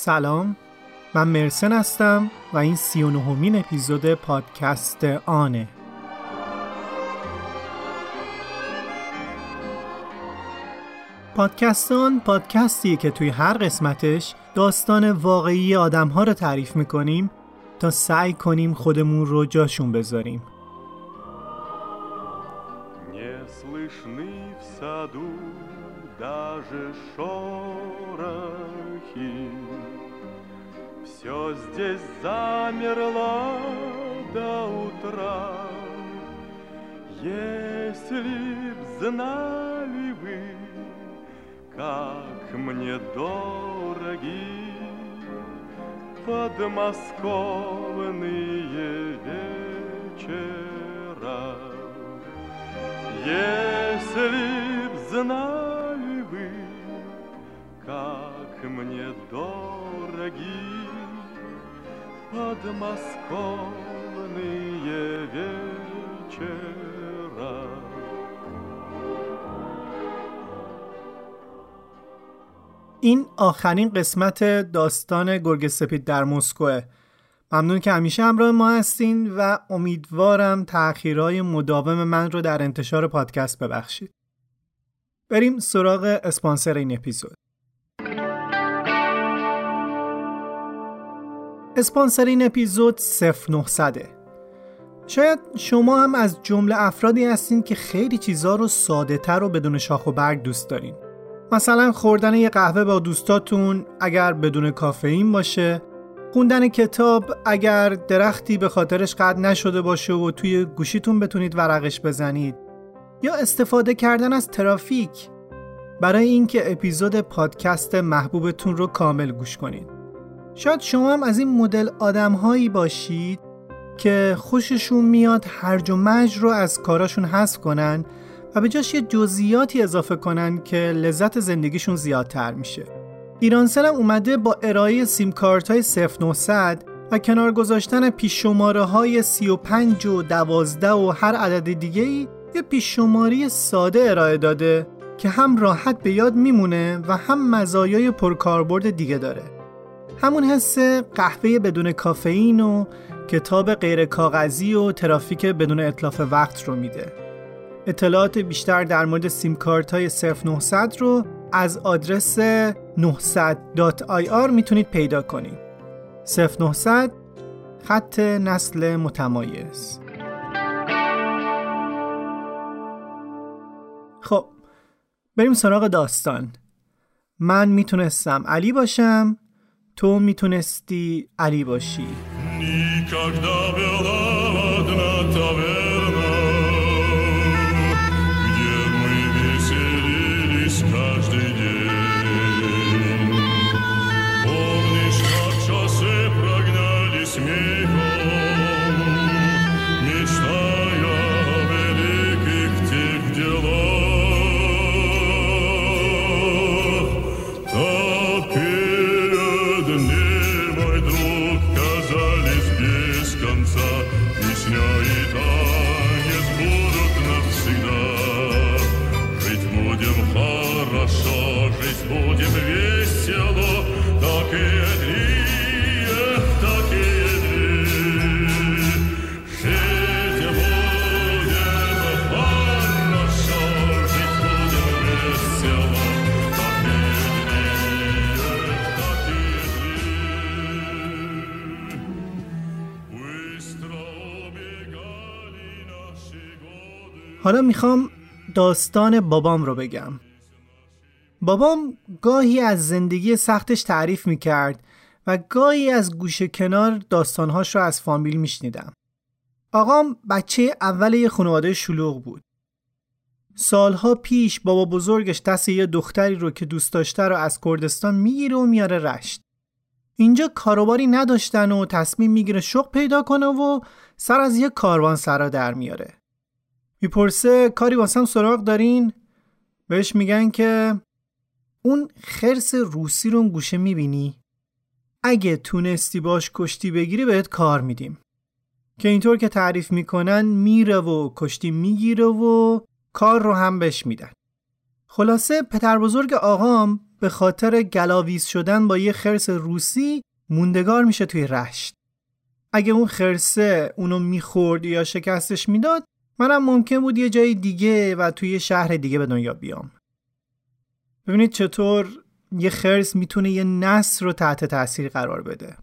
سلام. من مرسن هستم و این سی و نهمین اپیزود پادکست آنه. پادکست آن پادکستیه که توی هر قسمتش داستان واقعی آدم ها رو تعریف می‌کنیم تا سعی کنیم خودمون رو جاشون بذاریم. Здесь замерло до утра. Если б знали вы, как мне дороги подмосковные вечера. Если б знали как мне дороги подмосковные вечера. این آخرین قسمت داستان گرگ سپید در مسکوه ممنون که همیشه همراه ما هستین و امیدوارم تأخیرهای مداوم من رو در انتشار پادکست ببخشید بریم سراغ اسپانسر این اپیزود اسپانسر این اپیزود 0900 شاید شما هم از جمله افرادی هستین که خیلی چیزها رو ساده تر و بدون شاخ و برگ دوست دارین. مثلا خوردن یه قهوه با دوستاتون اگر بدون کافئین باشه. خوندن کتاب اگر درختی به خاطرش قد نشده باشه و توی گوشیتون بتونید ورقش بزنید. یا استفاده کردن از ترافیک. برای اینکه اپیزود پادکست محبوبتون رو کامل گوش کنید. شاید شما هم از این مدل آدم هایی باشید که خوششون میاد هرج و مج رو از کاراشون حذف کنن و به جاش یه جزئیاتی اضافه کنن که لذت زندگیشون زیادتر میشه. ایرانسل هم اومده با ارائه سیم کارت های 0900 و کنار گذاشتن پیش شماره های 35 و 12 و هر عدد دیگه ای یه پیش شماری ساده ارائه داده که هم راحت به یاد میمونه و هم مزایای پرکاربرد دیگه داره. همون حس قهوه بدون کافئین و کتاب غیر کاغذی و ترافیک بدون اطلاف وقت رو میده. اطلاعات بیشتر در مورد سیم کارت های 0900 رو از آدرس 900.ir می‌تونید پیدا کنید. 0900 خط نسل متمایز. خب بریم سراغ داستان. من می‌تونستم علی باشم تو می‌تونستی علی باشی. حالا می‌خوام داستان بابام رو بگم. بابام گاهی از زندگی سختش تعریف می‌کرد و گاهی از گوشه کنار داستانهاش رو از فامیل میشنیدم. آقام بچه اول یه خانواده شلوغ بود. سالها پیش بابا بزرگش دست یه دختری رو که دوست داشته رو از کردستان می‌گیره و میاره رشت. اینجا کاروباری نداشتن و تصمیم می‌گیره شغل پیدا کنه و سر از یه کاروان سرا در میاره. می‌پرسه کاری واسم سراغ دارین؟ بهش میگن که اون خرس روسی رو گوشه می‌بینی؟ اگه تونستی باش کشتی بگیری بهت کار میدیم که اینطور که تعریف می‌کنن میره و کشتی می‌گیره و کار رو هم بهش میدن خلاصه پتر بزرگ آقام به خاطر گلاویز شدن با یه خرس روسی موندگار میشه توی رشت اگه اون خرسه اونو می‌خورد یا شکستش می‌داد منم ممکن بود یه جای دیگه و توی شهر دیگه به دنیا بیام. ببینید چطور یه خرس می‌تونه یه نسل رو تحت تاثیر قرار بده.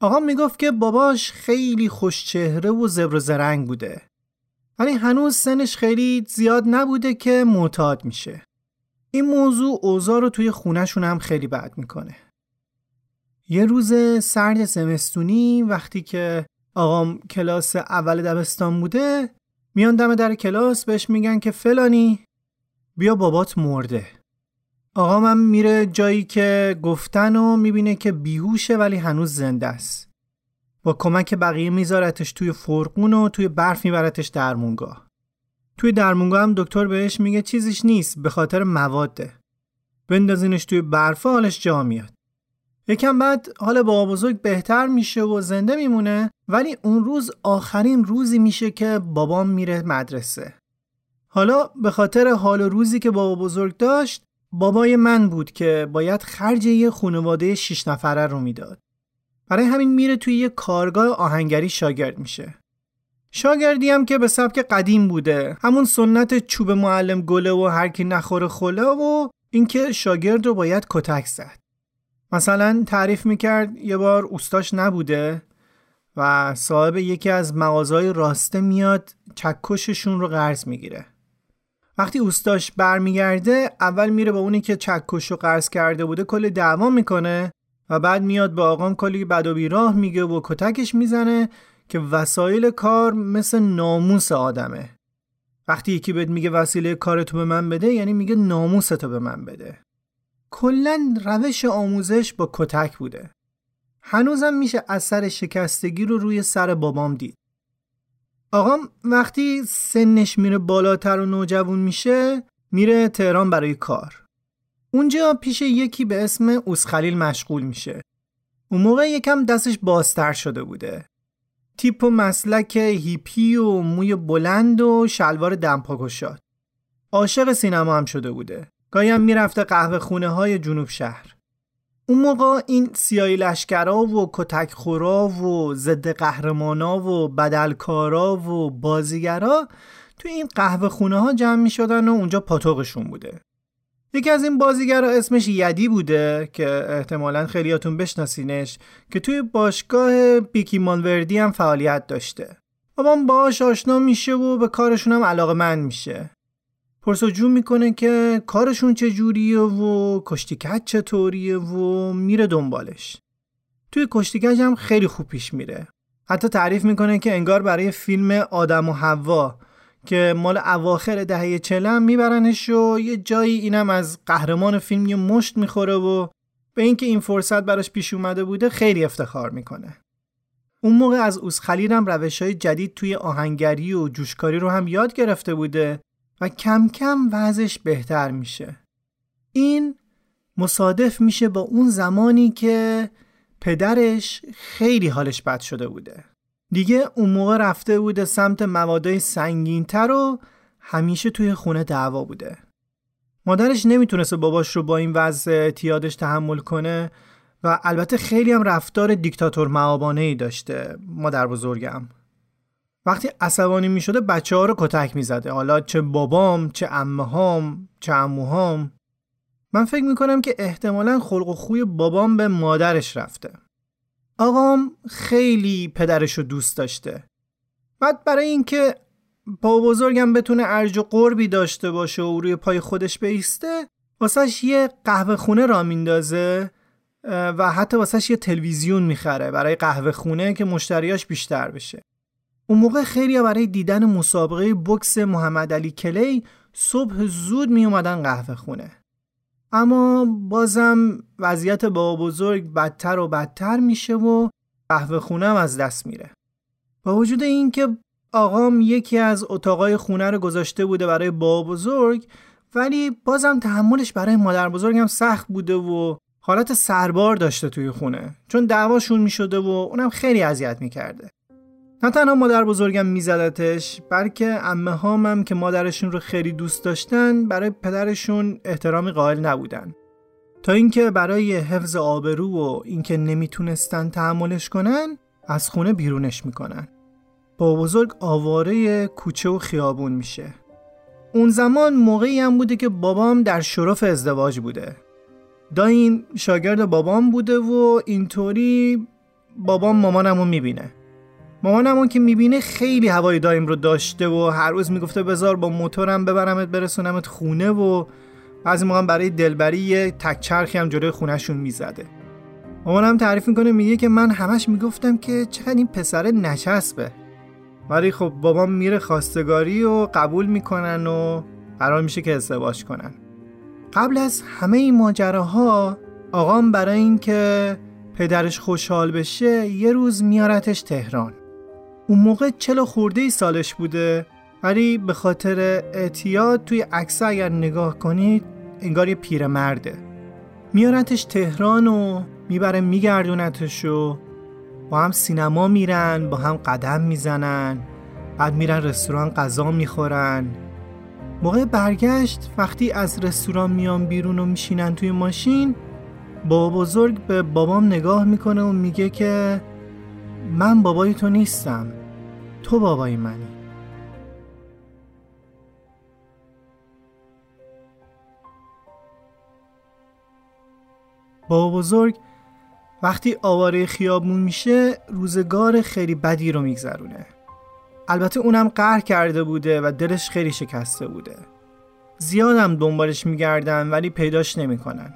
آقا می‌گفت که باباش خیلی خوشچهره و زبر و زرنگ بوده. ولی هنوز سنش خیلی زیاد نبوده که معتاد میشه. این موضوع اوضاع رو توی خونهشون هم خیلی بد می‌کنه. یه روز سرد زمستونی وقتی که آقام کلاس اول دبستان بوده میان دم در کلاس بهش میگن که فلانی بیا بابات مرده. آقام هم میره جایی که گفتن و می‌بینه که بیهوشه ولی هنوز زنده است. با کمک بقیه میذارتش توی فرقون و توی برف میبرتش درمونگاه. توی درمونگاه هم دکتر بهش میگه چیزیش نیست به خاطر مواده بندازینش توی برف حالش جا میاد. یکم بعد حال بابا بزرگ بهتر میشه و زنده میمونه ولی اون روز آخرین روزی میشه که بابام میره مدرسه. حالا به خاطر حال روزی که بابا بزرگ داشت بابای من بود که باید خرج یه خانواده شیش نفره رو می‌داد. برای همین میره توی یه کارگاه آهنگری شاگرد میشه. شاگردی هم که به سبک قدیم بوده. همون سنت چوب معلم گله و هر کی نخوره خله و اینکه شاگرد رو باید کتک زد. مثلا تعریف می‌کرد یه بار اوستاش نبوده و صاحب یکی از مغازهای راسته میاد چکششون رو قرض می‌گیره. وقتی اوستاش برمیگرده اول میره با اونی که چکش رو قرض کرده بوده کلی دعوا می‌کنه و بعد میاد به آقام کلی بد و بیراه میگه و کتکش می‌زنه که وسایل کار مثل ناموس آدمه. وقتی یکی بهت میگه وسیله کارتو به من بده یعنی میگه ناموستو به من بده. کلا روش آموزش با کتک بوده. هنوزم میشه اثر شکستگی رو روی سر بابام دید. آقام وقتی سنش میره بالاتر و نوجوان میشه میره تهران برای کار. اونجا پیش یکی به اسم اوسخلیل مشغول میشه. اون موقع یکم دستش بازتر شده بوده. تیپ و مسلک هیپی و موی بلند و شلوار دمپاگشاد عاشق سینما هم شده بوده. گاهی هم می‌رفته قهوه خونه های جنوب شهر. اون موقع این سیایی لشکرا و کتک خورا و ضد قهرمانا و بدلکارا و بازیگرا توی این قهوه خونه ها جمع می شدن و اونجا پاتوقشون بوده. یکی از این بازیگرا اسمش یدی بوده که احتمالا خیلیاتون بشناسینش که توی باشگاه بیکی مانوردی هم فعالیت داشته. بابام باهاش آشنا میشه و به کارشون هم علاقه میشه. پرسجو می‌کنه که کارشون چجوریه و کشتیکج چطوریه و میره دنبالش. توی کشتیکج هم خیلی خوب پیش میره. حتی تعریف می‌کنه که انگار برای فیلم آدم و حوا که مال اواخر دهه چلم میبرنش و یه جایی اینم از قهرمان فیلم یه مشت می‌خوره و به اینکه این فرصت براش پیش اومده بوده خیلی افتخار می‌کنه. اون موقع از اوسخلیل هم روش های جدید توی آهنگری و جوشکاری رو هم یاد گرفته بوده و کم کم وضعش بهتر میشه. این مصادف میشه با اون زمانی که پدرش خیلی حالش بد شده بوده. دیگه اون موقع رفته بوده سمت موادای سنگینتر و همیشه توی خونه دعوا بوده. مادرش نمی‌تونسته باباش رو با این وضع اعتیادش تحمل کنه و البته خیلی هم رفتار دیکتاتور معابانه ای داشته مادر بزرگم. وقتی عصبانی می شده بچه ها رو کتک می زده حالا چه بابام چه امه هام چه اموهام من فکر می کنم که احتمالا خلق و خوی بابام به مادرش رفته. آقام خیلی پدرش رو دوست داشته. بعد برای اینکه با بزرگم بتونه ارج و قربی داشته باشه و روی پای خودش بیسته واسهش یه قهوه خونه را میندازه و حتی واسهش یه تلویزیون می‌خره برای قهوه خونه که مشتریاش بیشتر بشه. اون موقع خیلی برای دیدن مسابقه بکس محمد علی کلی صبح زود می اومدن قهوه خونه. اما بازم وضعیت با بزرگ بدتر و بدتر میشه و قهوه خونه هم از دست میره. با وجود اینکه آقام یکی از اتاقای خونه رو گذاشته بوده برای با بزرگ ولی بازم تحملش برای مادر بزرگم سخت بوده و حالت سربار داشته توی خونه. چون دعواشون می‌شده و اونم خیلی اذیت می‌کرده. نه تنها مادر بزرگم میزدتش بلکه امه هامم که مادرشون رو خیلی دوست داشتن برای پدرشون احترامی قائل نبودن. تا اینکه برای حفظ آبرو و اینکه نمی‌تونستن تحملش کنن از خونه بیرونش می‌کنن. با بزرگ آواره کوچه و خیابون میشه. اون زمان موقعی هم بوده که بابام در شرف ازدواج بوده. دایم شاگرد بابام بوده و اینطوری بابام مامانمو می‌بینه. مامانمون که می‌بینه خیلی هوای دایم رو داشته و هر روز می‌گفته بذار با موتورم ببرمت برسونمت خونه و بعضی موقع برای دلبری یه تک چرخی هم جلوی خونهشون می‌زده. مامانم تعریف می‌کنه میگه که من همش می‌گفتم که چقدر این پسر نچسبه ولی خب بابام میره خواستگاری و قبول می‌کنن و قرار میشه که ازدواج کنن. قبل از همه این ماجراها آقام برای اینکه پدرش خوشحال بشه یه روز میارتش تهران. اون موقع چلو خورده ای سالش بوده. ولی به خاطر اعتیاد توی عکس اگر نگاه کنید انگار یه پیرمرده. میارتش تهران و می‌بره میگردونتش و با هم سینما میرن با هم قدم می‌زنن. بعد میرن رستوران غذا می‌خورن. موقع برگشت وقتی از رستوران میان بیرون و میشینن توی ماشین بابا بزرگ به بابام نگاه می‌کنه و میگه که من بابای تو نیستم. تو بابای منی. بابا بزرگ وقتی آواره خیابون میشه روزگار خیلی بدی رو میگذرونه. البته اونم قهر کرده بوده و دلش خیلی شکسته بوده. زیادم دنبالش میگردن ولی پیداش نمی‌کنن.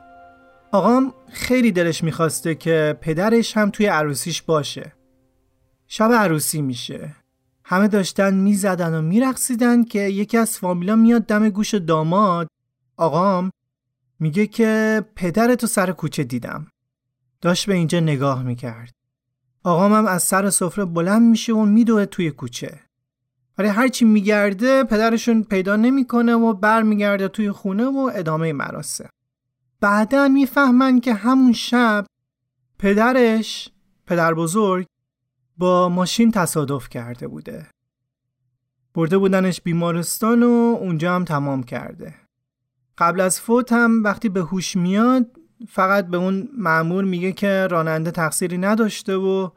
آقام خیلی دلش می‌خواسته که پدرش هم توی عروسیش باشه. شب عروسی میشه. همه داشتن می‌زدن و میرقصیدن که یکی از فامیلا میاد دم گوش داماد. آقام میگه که پدرتو سر کوچه دیدم. داشت به اینجا نگاه می‌کرد. آقام هم از سر سفره بلند میشه و میدوه توی کوچه. ولی هرچی میگرده پدرشون پیدا نمی‌کنه و برمیگرده توی خونه و ادامه مراسم. بعدا می‌فهمن که همون شب پدرش پدر بزرگ با ماشین تصادف کرده بوده. برده بودنش بیمارستان و اونجا هم تمام کرده. قبل از فوت هم وقتی به هوش میاد فقط به اون معمور میگه که راننده تقصیری نداشته و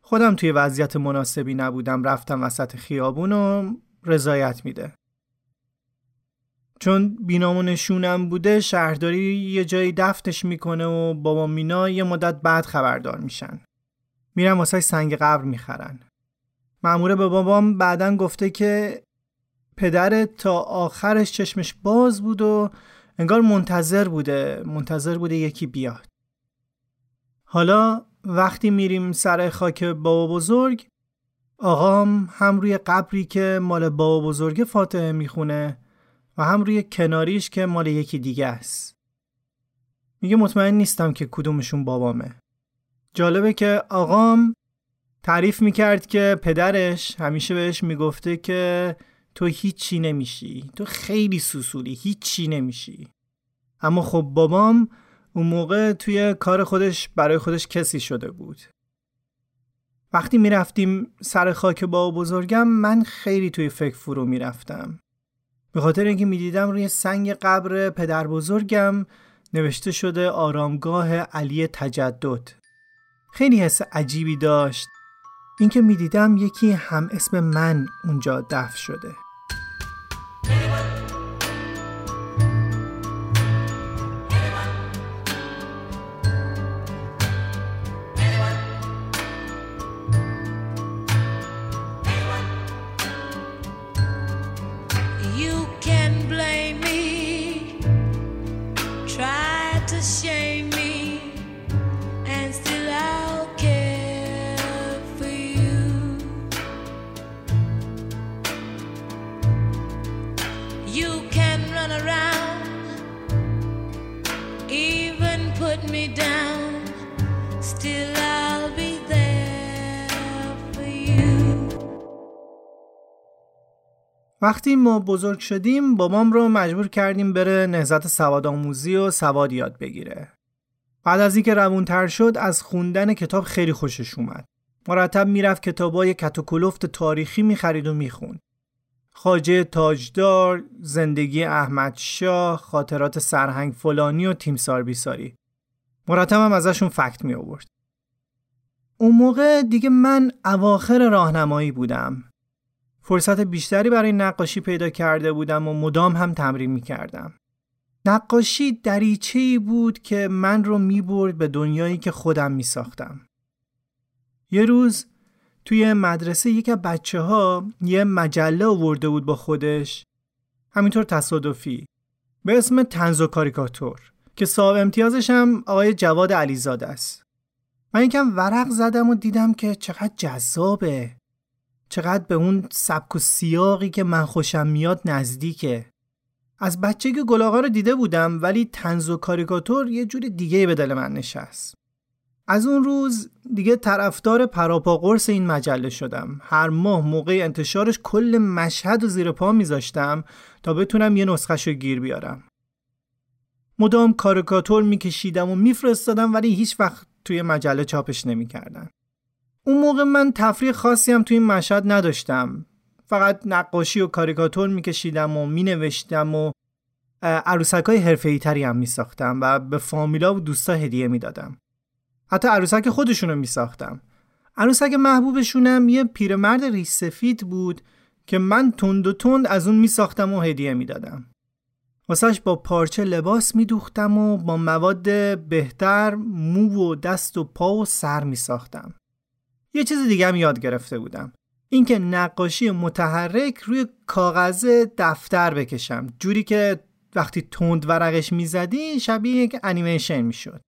خودم توی وضعیت مناسبی نبودم رفتم وسط خیابون و رضایت میده. چون بینامونشونم بوده شهرداری یه جایی دفتش می‌کنه و بابا مینا یه مدت بعد خبردار میشن. میرن واسه سنگ قبر می‌خرن. معموره به بابام بعدا گفته که پدر تا آخرش چشمش باز بود و انگار منتظر بوده منتظر بوده یکی بیاد. حالا وقتی میریم سر خاک بابا بزرگ آقام هم روی قبری که مال بابا بزرگ فاتحه می‌خونه و هم روی کناریش که مال یکی دیگه است. میگه مطمئن نیستم که کدومشون بابامه. جالبه که آقام تعریف می‌کرد که پدرش همیشه بهش می‌گفته که تو هیچی نمیشی تو خیلی سوسولی هیچی نمیشی. اما خب بابام اون موقع توی کار خودش برای خودش کسی شده بود. وقتی می‌رفتیم سر خاک با بزرگم من خیلی توی فکر فرو می‌رفتم. به خاطر اینکه می‌دیدم روی سنگ قبر پدر بزرگم نوشته شده آرامگاه علی تجدد. خیلی حس عجیبی داشت. اینکه می‌دیدم یکی هم اسم من اونجا دفن شده. وقتی ما بزرگ شدیم بابام رو مجبور کردیم بره نهزت سواد آموزی و سواد یاد بگیره. بعد از اینکه روونتر شد از خوندن کتاب خیلی خوشش اومد. مرتب می‌رفت کتابای کتوکلفت تاریخی می‌خرید و می‌خوند. خاجه تاجدار، زندگی احمد شاه، خاطرات سرهنگ فلانی و تیمسار بیساری. مرتب هم ازشون فکت می آورد. اون موقع دیگه من اواخر راهنمایی بودم. فرصت بیشتری برای نقاشی پیدا کرده بودم و مدام هم تمرین می کردم. نقاشی دریچه بود که من رو می برد به دنیایی که خودم می ساختم. یه روز توی مدرسه یک بچه ها یه مجله آورده بود با خودش همینطور تصادفی به اسم تنز و کاریکاتور که صاحب امتیازش هم آقای جواد علیزاده است من یکم ورق زدم و دیدم که چقدر جذابه چقدر به اون سبک و سیاقی که من خوشم میاد نزدیکه. از بچگی گلاغا رو دیده بودم ولی تنز و کاریکاتور یه جور دیگه به دل من نشست. از اون روز دیگه طرفدار پراپا قرص این مجله شدم. هر ماه موقع انتشارش کل مشهد و زیر پا میذاشتم تا بتونم یه نسخه گیر بیارم. مدام کاریکاتور میکشیدم و میفرستادم ولی هیچ وقت توی مجله چاپش نمی‌کردن. اون موقع من تفریح خاصی هم توی این مشهد نداشتم. فقط نقاشی و کاریکاتور میکشیدم و مینوشتم و عروسک های حرفه تری هم میساختم و به فامیلا و دوستا هدیه می‌دادم. حتی عروسک خودشونو میساختم. عروسک محبوبشونم یه پیرمرد ریش سفید بود که من تند و تند از اون میساختم و هدیه می‌دادم. واسهش با پارچه لباس میدوختم و با مواد بهتر مو و دست و پا و سر میساختم. یه چیز دیگه هم یاد گرفته بودم. اینکه نقاشی متحرک روی کاغذ دفتر بکشم. جوری که وقتی تند ورقش می‌زدی شبیه یک انیمیشن می‌شد.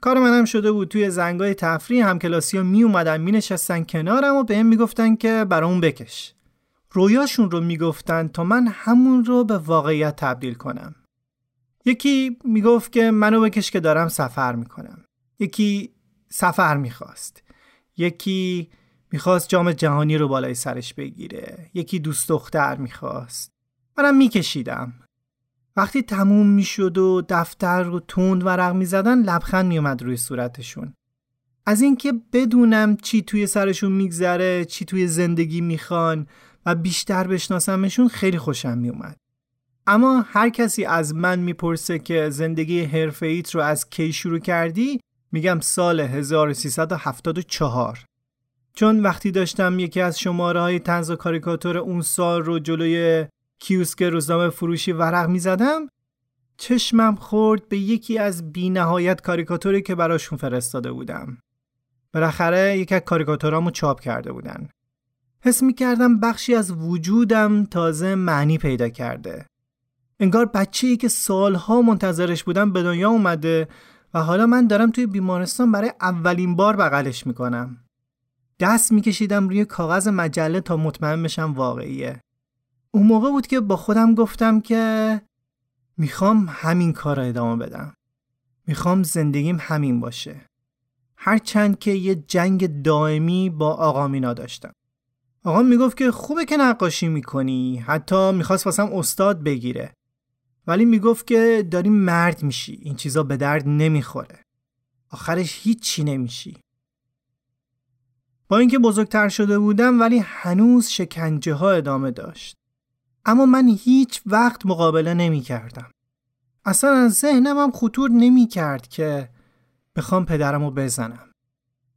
کار منم شده بود. توی زنگای تفریح همکلاسی ها می اومدن می نشستن کنارم و بهم می‌گفتن که برامون بکش. رویاشون رو می‌گفتن تا من همون رو به واقعیت تبدیل کنم. یکی می‌گفت که منو بکش که دارم سفر می‌کنم. یکی سفر می‌خواست. یکی می‌خواست جام جهانی رو بالای سرش بگیره یکی دوست دختر می‌خواست. منم میکشیدم. وقتی تموم می‌شد و دفتر رو تند ورق می‌زدن لبخند میومد روی صورتشون. از اینکه بدونم چی توی سرشون میگذره چی توی زندگی می‌خوان و بیشتر بشناسمشون خیلی خوشم میومد اما هر کسی از من می‌پرسه که زندگی حرفه رو از کی شروع کردی میگم سال 1374 چون وقتی داشتم یکی از شماره های تنز و کاریکاتور اون سال رو جلوی کیوسک روزنامه فروشی ورق می زدم چشمم خورد به یکی از بی نهایت کاریکاتوری که براشون فرستاده بودم. بالاخره یکی از کاریکاتورامو چاپ کرده بودن. حس می کردم بخشی از وجودم تازه معنی پیدا کرده. انگار بچه ای که سالها منتظرش بودم به دنیا اومده و حالا من دارم توی بیمارستان برای اولین بار بغلش می‌کنم. دست میکشیدم روی کاغذ مجله تا مطمئن بشم واقعیه. اون موقع بود که با خودم گفتم که می‌خوام همین کار را ادامه بدم می‌خوام زندگیم همین باشه هرچند که یه جنگ دائمی با آقا مینا داشتم آقا می‌گفت که خوبه که نقاشی می‌کنی حتی می‌خواست واسم استاد بگیره ولی می‌گفت که داری مرد میشی این چیزا به درد نمی‌خوره آخرش هیچی نمیشی با اینکه بزرگتر شده بودم ولی هنوز شکنجه ها ادامه داشت اما من هیچ وقت مقابله نمی کردم. اصلا از ذهنم هم خطور نمی کرد که بخوام پدرم رو بزنم.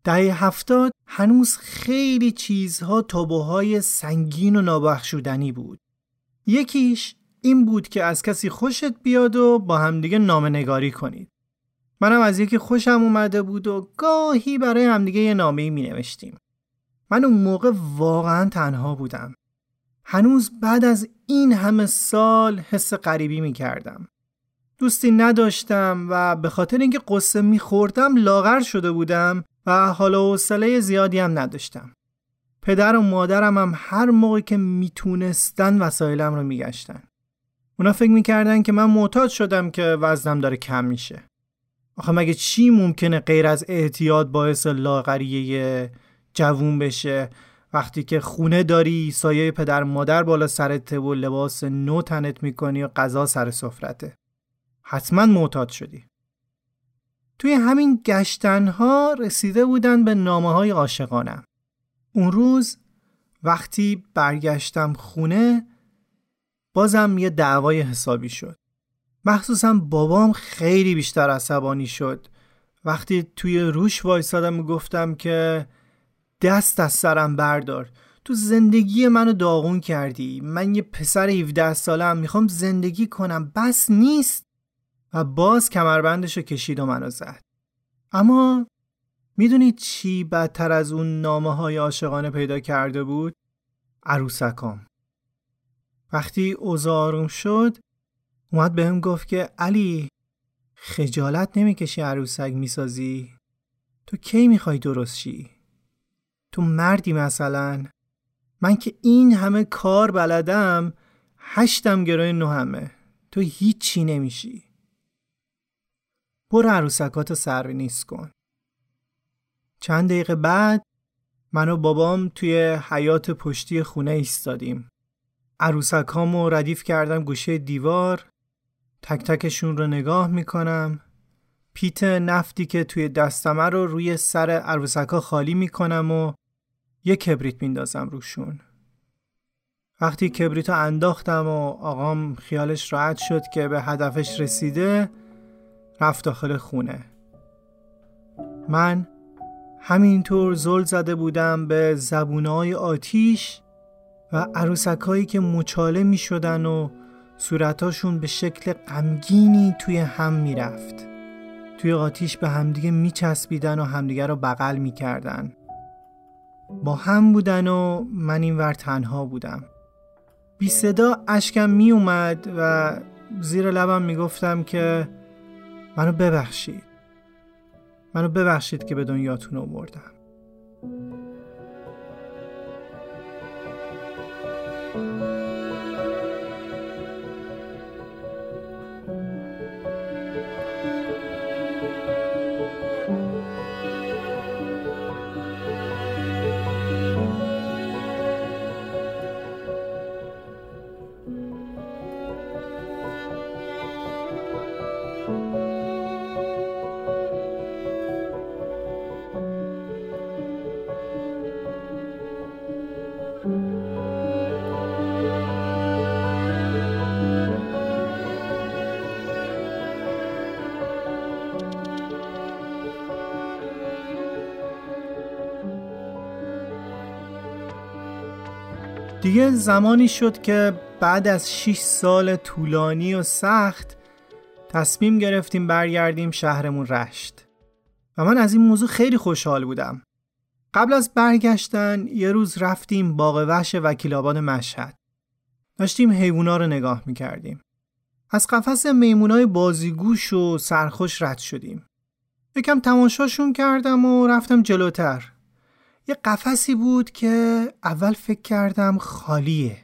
دهه هفتاد هنوز خیلی چیزها تابوهای سنگین و نابخشودنی بود. یکیش این بود که از کسی خوشت بیاد و با همدیگه نگاری کنید. منم از یکی خوشم اومده بود و گاهی برای همدیگه یه نامه می نوشتیم. من اون موقع واقعا تنها بودم. هنوز بعد از این همه سال حس غریبی می کردم. دوستی نداشتم و به خاطر اینکه قصه می خوردم لاغر شده بودم و حالا حوصله زیادی هم نداشتم. پدر و مادرم هم هر موقع که می‌تونستن وسایلم رو میگشتن. اونا فکر می‌کردن که من معتاد شدم که وزنم داره کم میشه. آخه مگه چی ممکنه غیر از احتیاط باعث لاغریه جوون بشه؟ وقتی که خونه داری سایه پدر مادر بالا سرت و لباس نو تنت می‌کنی و غذا سر سفرته. حتما معتاد شدی. توی همین گشتنها رسیده بودن به نامه های عاشقانم. اون روز وقتی برگشتم خونه بازم یه دعوای حسابی شد. مخصوصا بابام خیلی بیشتر عصبانی شد. وقتی توی روش وایسادم و گفتم که دست از سرم بردار. تو زندگی منو داغون کردی. من یه پسر 17 سالم می‌خوام زندگی کنم. بس نیست. و باز کمربندشو کشید و منو زد. اما می‌دونید چی بدتر از اون نامه های عاشقانه پیدا کرده بود؟ عروسکام. وقتی اوزارم شد اومد بهم گفت که علی خجالت نمی‌کشی عروسک می‌سازی؟ تو کی می‌خوای درست شی؟ تو مردی مثلا. من که این همه کار بلدم هشتم گروه نهمه. تو هیچی نمیشی. برو عروسکاتو سر نیست کن. چند دقیقه بعد من و بابام توی حیات پشتی خونه ایستادیم. عروسکامو ردیف کردم گوشه دیوار تک تکشون رو نگاه می‌کنم. پیت نفتی که توی دستمه رو روی سر عروسکا خالی می‌کنم و یه کبریت میندازم روشون. وقتی کبریتو انداختم و آقام خیالش راحت شد که به هدفش رسیده رفت داخل خونه. من همینطور زل زده بودم به زبونهای آتیش و عروسکایی که مچاله می شدن و صورتاشون به شکل غمگینی توی هم می‌رفت. توی آتیش به همدیگه میچسبیدن و همدیگه رو بغل می‌کردن. با هم بودن و من اینور تنها بودم. بی صدا اشکم می اومد و زیر لبم می‌گفتم که منو ببخشید. منو ببخشید که به دنیاتون آوردم. دیگه زمانی شد که بعد از 6 سال طولانی و سخت تصمیم گرفتیم برگردیم شهرمون رشت. و من از این موضوع خیلی خوشحال بودم. قبل از برگشتن یه روز رفتیم باغ وحش وکیل آباد مشهد. داشتیم حیوونا رو نگاه می‌کردیم. از قفس میمونای بازیگوش و سرخوش رد شدیم. یکم تماشاشون کردم و رفتم جلوتر. یه قفسی بود که اول فکر کردم خالیه.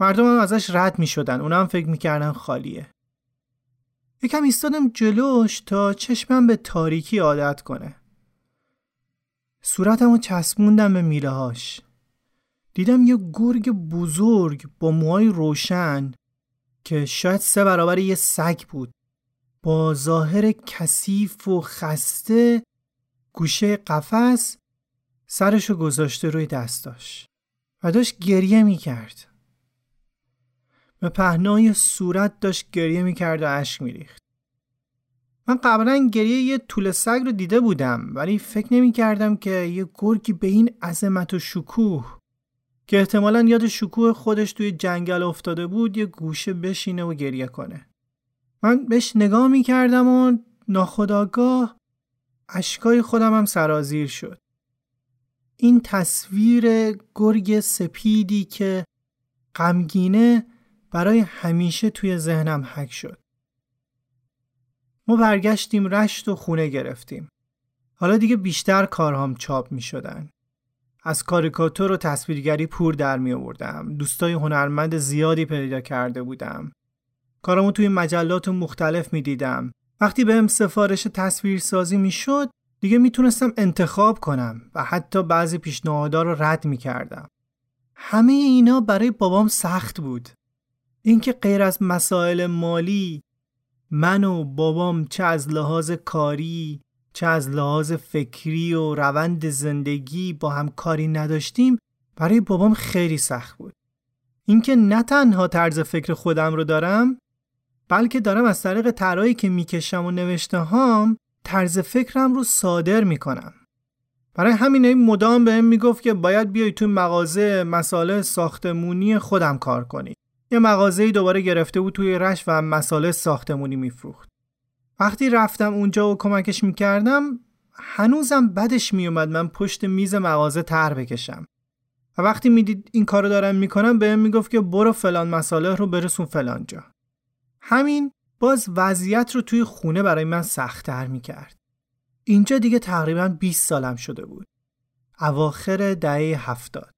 مردم هم ازش رد می شدن اونا هم فکر می‌کردن خالیه. یکم ایستادم جلوش تا چشمم به تاریکی عادت کنه. صورتم رو چسبوندم به میله هاش دیدم یه گرگ بزرگ با موهای روشن که شاید سه برابر یه سگ بود. با ظاهر کثیف و خسته گوشه قفس سرشو گذاشته روی دستاش و داشت گریه می‌کرد. به پهنای صورت داشت گریه می‌کرد و اشک میریخت. من قبلا گریه یه طول سگ رو دیده بودم ولی فکر نمی کردم که یه گرگی به این عظمت و شکوه که احتمالا یاد شکوه خودش توی جنگل افتاده بود یه گوشه بشینه و گریه کنه. من بهش نگاه می کردم و ناخداگاه اشکای خودم هم سرازیر شد. این تصویر گرگ سپیدی که غمگینه برای همیشه توی ذهنم حک شد. ما برگشتیم رشت و خونه گرفتیم. حالا دیگه بیشتر کارهام چاپ می شدن. از کاریکاتور و تصویرگری پور در می آوردم. دوستای هنرمند زیادی پیدا کرده بودم. کارامو توی مجلات مختلف می دیدم. وقتی بهم سفارش تصویرسازی می شد دیگه می‌تونستم انتخاب کنم و حتی بعضی پیشنهادها رو رد می‌کردم. همه اینا برای بابام سخت بود. اینکه غیر از مسائل مالی من و بابام چه از لحاظ کاری چه از لحاظ فکری و روند زندگی با هم کاری نداشتیم برای بابام خیلی سخت بود. اینکه نه تنها طرز فکر خودم رو دارم بلکه دارم از طریق طرحی که می‌کشم و نوشته هام طرز فکرم رو صادر می‌کنم. برای همین این مدام بهم می‌گفت که باید بیای تو مغازه مساله ساختمونی خودم کار کنی. یه مغازه‌ای دوباره گرفته بود توی رش و مساله ساختمونی میفروخت. وقتی رفتم اونجا و کمکش می‌کردم هنوزم بدش میومد من پشت میز مغازه تر بکشم. و وقتی می‌دید این کارو دارم می‌کنم بهم می‌گفت که برو فلان مساله رو برسون فلان جا. همین باز وضعیت رو توی خونه برای من سختتر می‌کرد. اینجا دیگه تقریبا 20 سالم شده بود. اواخر دهه هفتاد.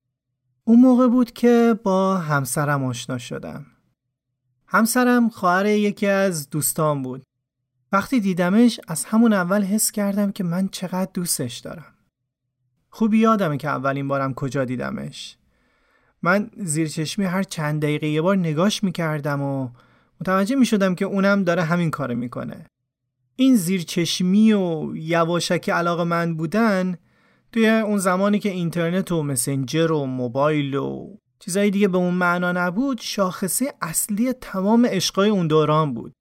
اون موقع بود که با همسرم آشنا شدم. همسرم خواهر یکی از دوستان بود. وقتی دیدمش از همون اول حس کردم که من چقدر دوستش دارم. خوب یادمه که اولین بارم کجا دیدمش. من زیر چشمی هر چند دقیقه یه بار نگاش می‌کردم و متوجه می‌شدم که اونم داره همین کارو می‌کنه. این زیرچشمی و یواشک علاقه من بودن توی اون زمانی که اینترنت و مسنجر و موبایل و چیزایی دیگه به اون معنا نبود شاخصه اصلی تمام عشقای اون دوران بود.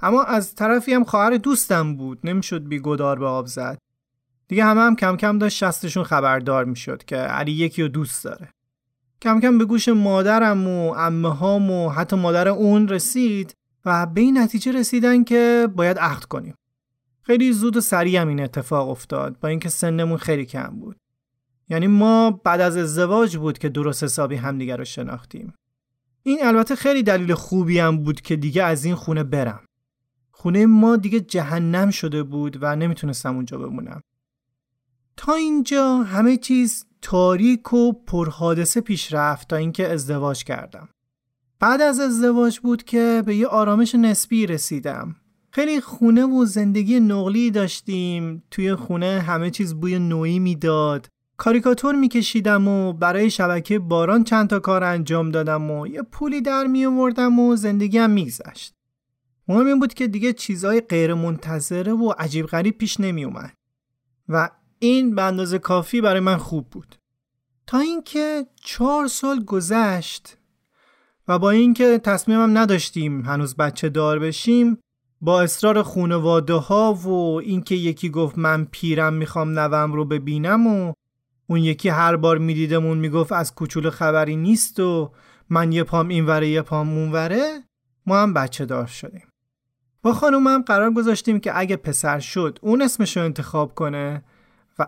اما از طرفی هم خواهر دوستم بود نمی‌شد بی گدار به آب زد. دیگه همه هم کم کم داشت شستشون خبردار می‌شد که علی یکی رو دوست داره. کم کم به گوش مادرم و امه هام و حتی مادر اون رسید و به این نتیجه رسیدن که باید عقد کنیم. خیلی زود و سریع هم این اتفاق افتاد با اینکه سنمون خیلی کم بود. یعنی ما بعد از ازدواج بود که درست حسابی همدیگر رو شناختیم. این البته خیلی دلیل خوبی هم بود که دیگه از این خونه برم. خونه ما دیگه جهنم شده بود و نمی‌تونستم اونجا بمونم. تا اینجا همه چیز تاریک و پرحادثه پیش رفت تا اینکه ازدواج کردم. بعد از ازدواج بود که به یه آرامش نسبی رسیدم. خیلی خونه و زندگی نقلی داشتیم. توی خونه همه چیز بوی نوعی می‌داد. کاریکاتور میکشیدم و برای شبکه باران چند تا کار انجام دادم و یه پولی در می آوردم و زندگیم میگذشت. مهم این بود که دیگه چیزهای غیر منتظره و عجیب غریب پیش نمی اومد. و این به اندازه کافی برای من خوب بود. تا اینکه چهار سال گذشت و با اینکه تصمیمم نداشتیم هنوز بچه دار بشیم با اصرار خونواده ها و اینکه یکی گفت من پیرم می‌خوام نوم رو ببینم و اون یکی هر بار میدیدمون می‌گفت از کوچولو خبری نیست و من یه پام این وره یه پام اون وره ما هم بچه دار شدیم با خانومم قرار گذاشتیم که اگه پسر شد اون اسمشو انتخاب کنه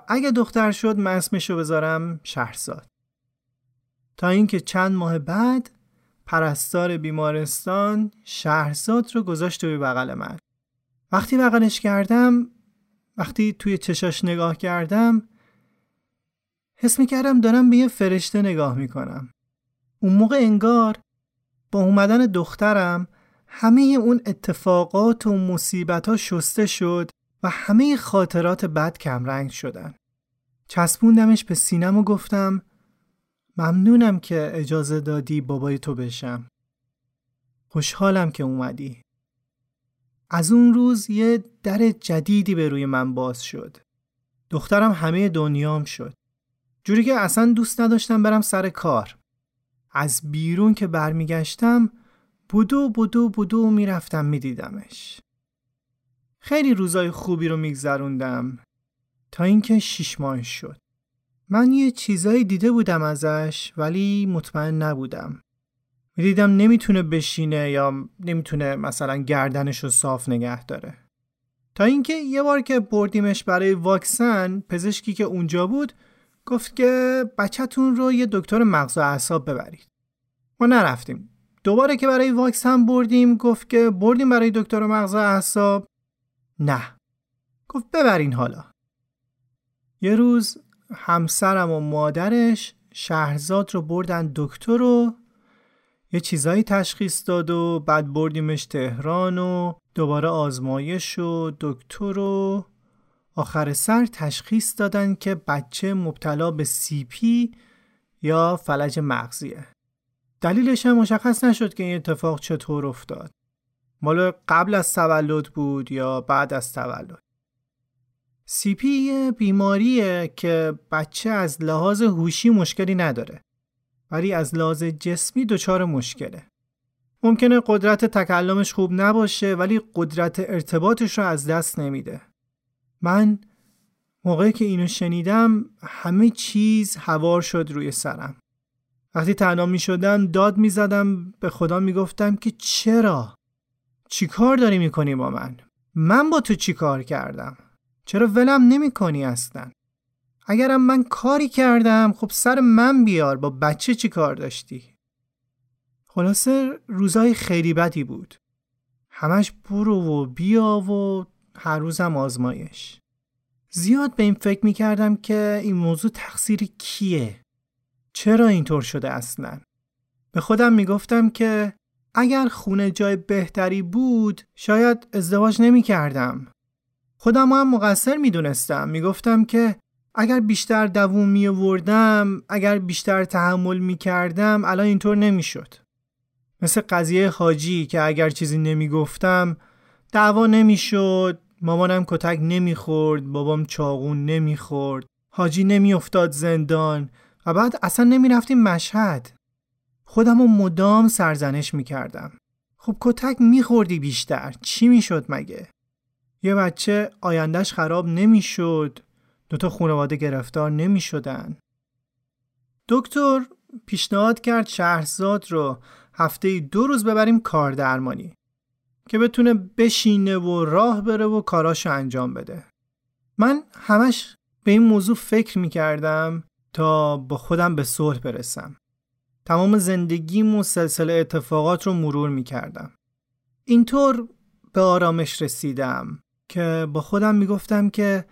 اگه دختر شد من اسمشو بذارم شهرزاد تا اینکه چند ماه بعد پرستار بیمارستان شهرزاد رو گذاشت توی بغل من وقتی بغلش کردم وقتی توی چشاش نگاه کردم حس می کردم دارم به یه فرشته نگاه می کنم. اون موقع انگار با اومدن دخترم همه اون اتفاقات و مصیبت ها شسته شد و همه خاطرات بد کمرنگ شدن. چسبوندمش به سینم و گفتم ممنونم که اجازه دادی بابای تو بشم. خوشحالم که اومدی. از اون روز یه در جدیدی به روی من باز شد. دخترم همه دنیام شد. جوری که اصلا دوست نداشتم برم سر کار. از بیرون که برمیگشتم بودو بودو بودو می‌رفتم میدیدمش. خیلی روزای خوبی رو میگذروندم تا اینکه شیش ماه شد. من یه چیزایی دیده بودم ازش ولی مطمئن نبودم. می‌دیدم نمی‌تونه بشینه یا نمی‌تونه مثلا گردنش رو صاف نگه داره. تا اینکه یه بار که بردیمش برای واکسن پزشکی که اونجا بود گفت که بچهتون رو یه دکتر مغز و اعصاب ببرید. ما نرفتیم. دوباره که برای واکسن بردیم گفت که بردیم برای دکتر مغز و اعصاب نه. گفت ببرین حالا. یه روز همسرم و مادرش شهرزاد رو بردن دکتر رو یه چیزایی تشخیص داد و بعد بردیمش تهران و دوباره آزمایش و دکتر رو آخر سر تشخیص دادن که بچه مبتلا به سی پی یا فلج مغزیه دلیلش هم مشخص نشد که این اتفاق چطور افتاد مال قبل از تولد بود یا بعد از تولد؟ CP یه بیماریه که بچه از لحاظ هوشی مشکلی نداره ولی از لحاظ جسمی دچار مشکله. ممکنه قدرت تکلمش خوب نباشه ولی قدرت ارتباطش رو از دست نمیده. من موقعی که اینو شنیدم همه چیز هوار شد روی سرم. وقتی تنها می شدم داد می زدم به خدا می گفتم که چرا؟ چی کار داری می کنی با من؟ من با تو چی کار کردم؟ چرا ولم نمی کنی اصلا؟ اگرم من کاری کردم خب سر من بیار با بچه چی کار داشتی؟ خلاصه روزای خیلی بدی بود همش برو و بیا و هر روزم آزمایش زیاد به این فکر می کردم که این موضوع تقصیر کیه؟ چرا اینطور شده اصلا؟ به خودم می گفتم که اگر خونه جای بهتری بود شاید ازدواج نمی کردم. خودم هم مقصر می دونستم. می گفتم که اگر بیشتر دووم می وردم، اگر بیشتر تحمل می کردم الان اینطور نمی شد. مثل قضیه حاجی که اگر چیزی نمی گفتم دعوا نمی شد مامانم کتک نمی خورد بابام چاقون نمی خورد حاجی نمی افتاد زندان و بعد اصلا نمی رفتیم مشهد خودم رو مدام سرزنش می کردم خب کتک می خوردی بیشتر چی می شد مگه؟ یه بچه آیندهش خراب نمی شد دوتا خانواده گرفتار نمی شدن دکتر پیشنهاد کرد شهرزاد رو هفته دو روز ببریم کار درمانی که بتونه بشینه و راه بره و کاراشو انجام بده. من همش به این موضوع فکر می کردم تا با خودم به صلح برسم. تمام زندگیم و سلسله اتفاقات رو مرور می کردم اینطور به آرامش رسیدم که با خودم می گفتم که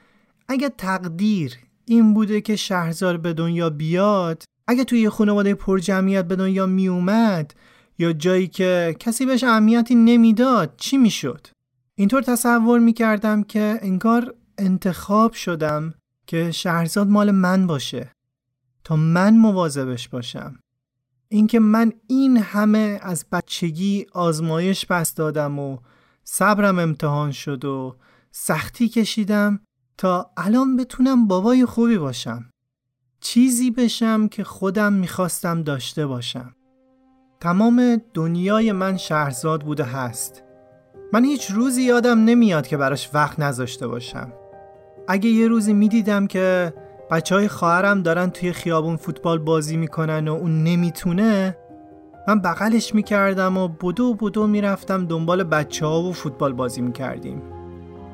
اگه تقدیر این بوده که شهرزار به دنیا بیاد اگه توی یه خانواده پر جمعیت به دنیا می اومد یا جایی که کسی بهش اهمیتی نمی‌داد چی می‌شد؟ اینطور تصور می‌کردم که انگار انتخاب شدم که شهرزاد مال من باشه تا من مواظبش باشم. اینکه من این همه از بچگی آزمایش پس دادم و صبرم امتحان شد و سختی کشیدم تا الان بتونم بابای خوبی باشم. چیزی بشم که خودم می‌خواستم داشته باشم. تمام دنیای من شهرزاد بوده هست. من هیچ روزی یادم نمیاد که براش وقت نذاشته باشم. اگه یه روزی می‌دیدم که بچه های خواهرم دارن توی خیابون فوتبال بازی می‌کنن و اون نمی‌تونه. من بغلش می‌کردم و بدو بدو می‌رفتم دنبال بچه ها و فوتبال بازی می‌کردیم.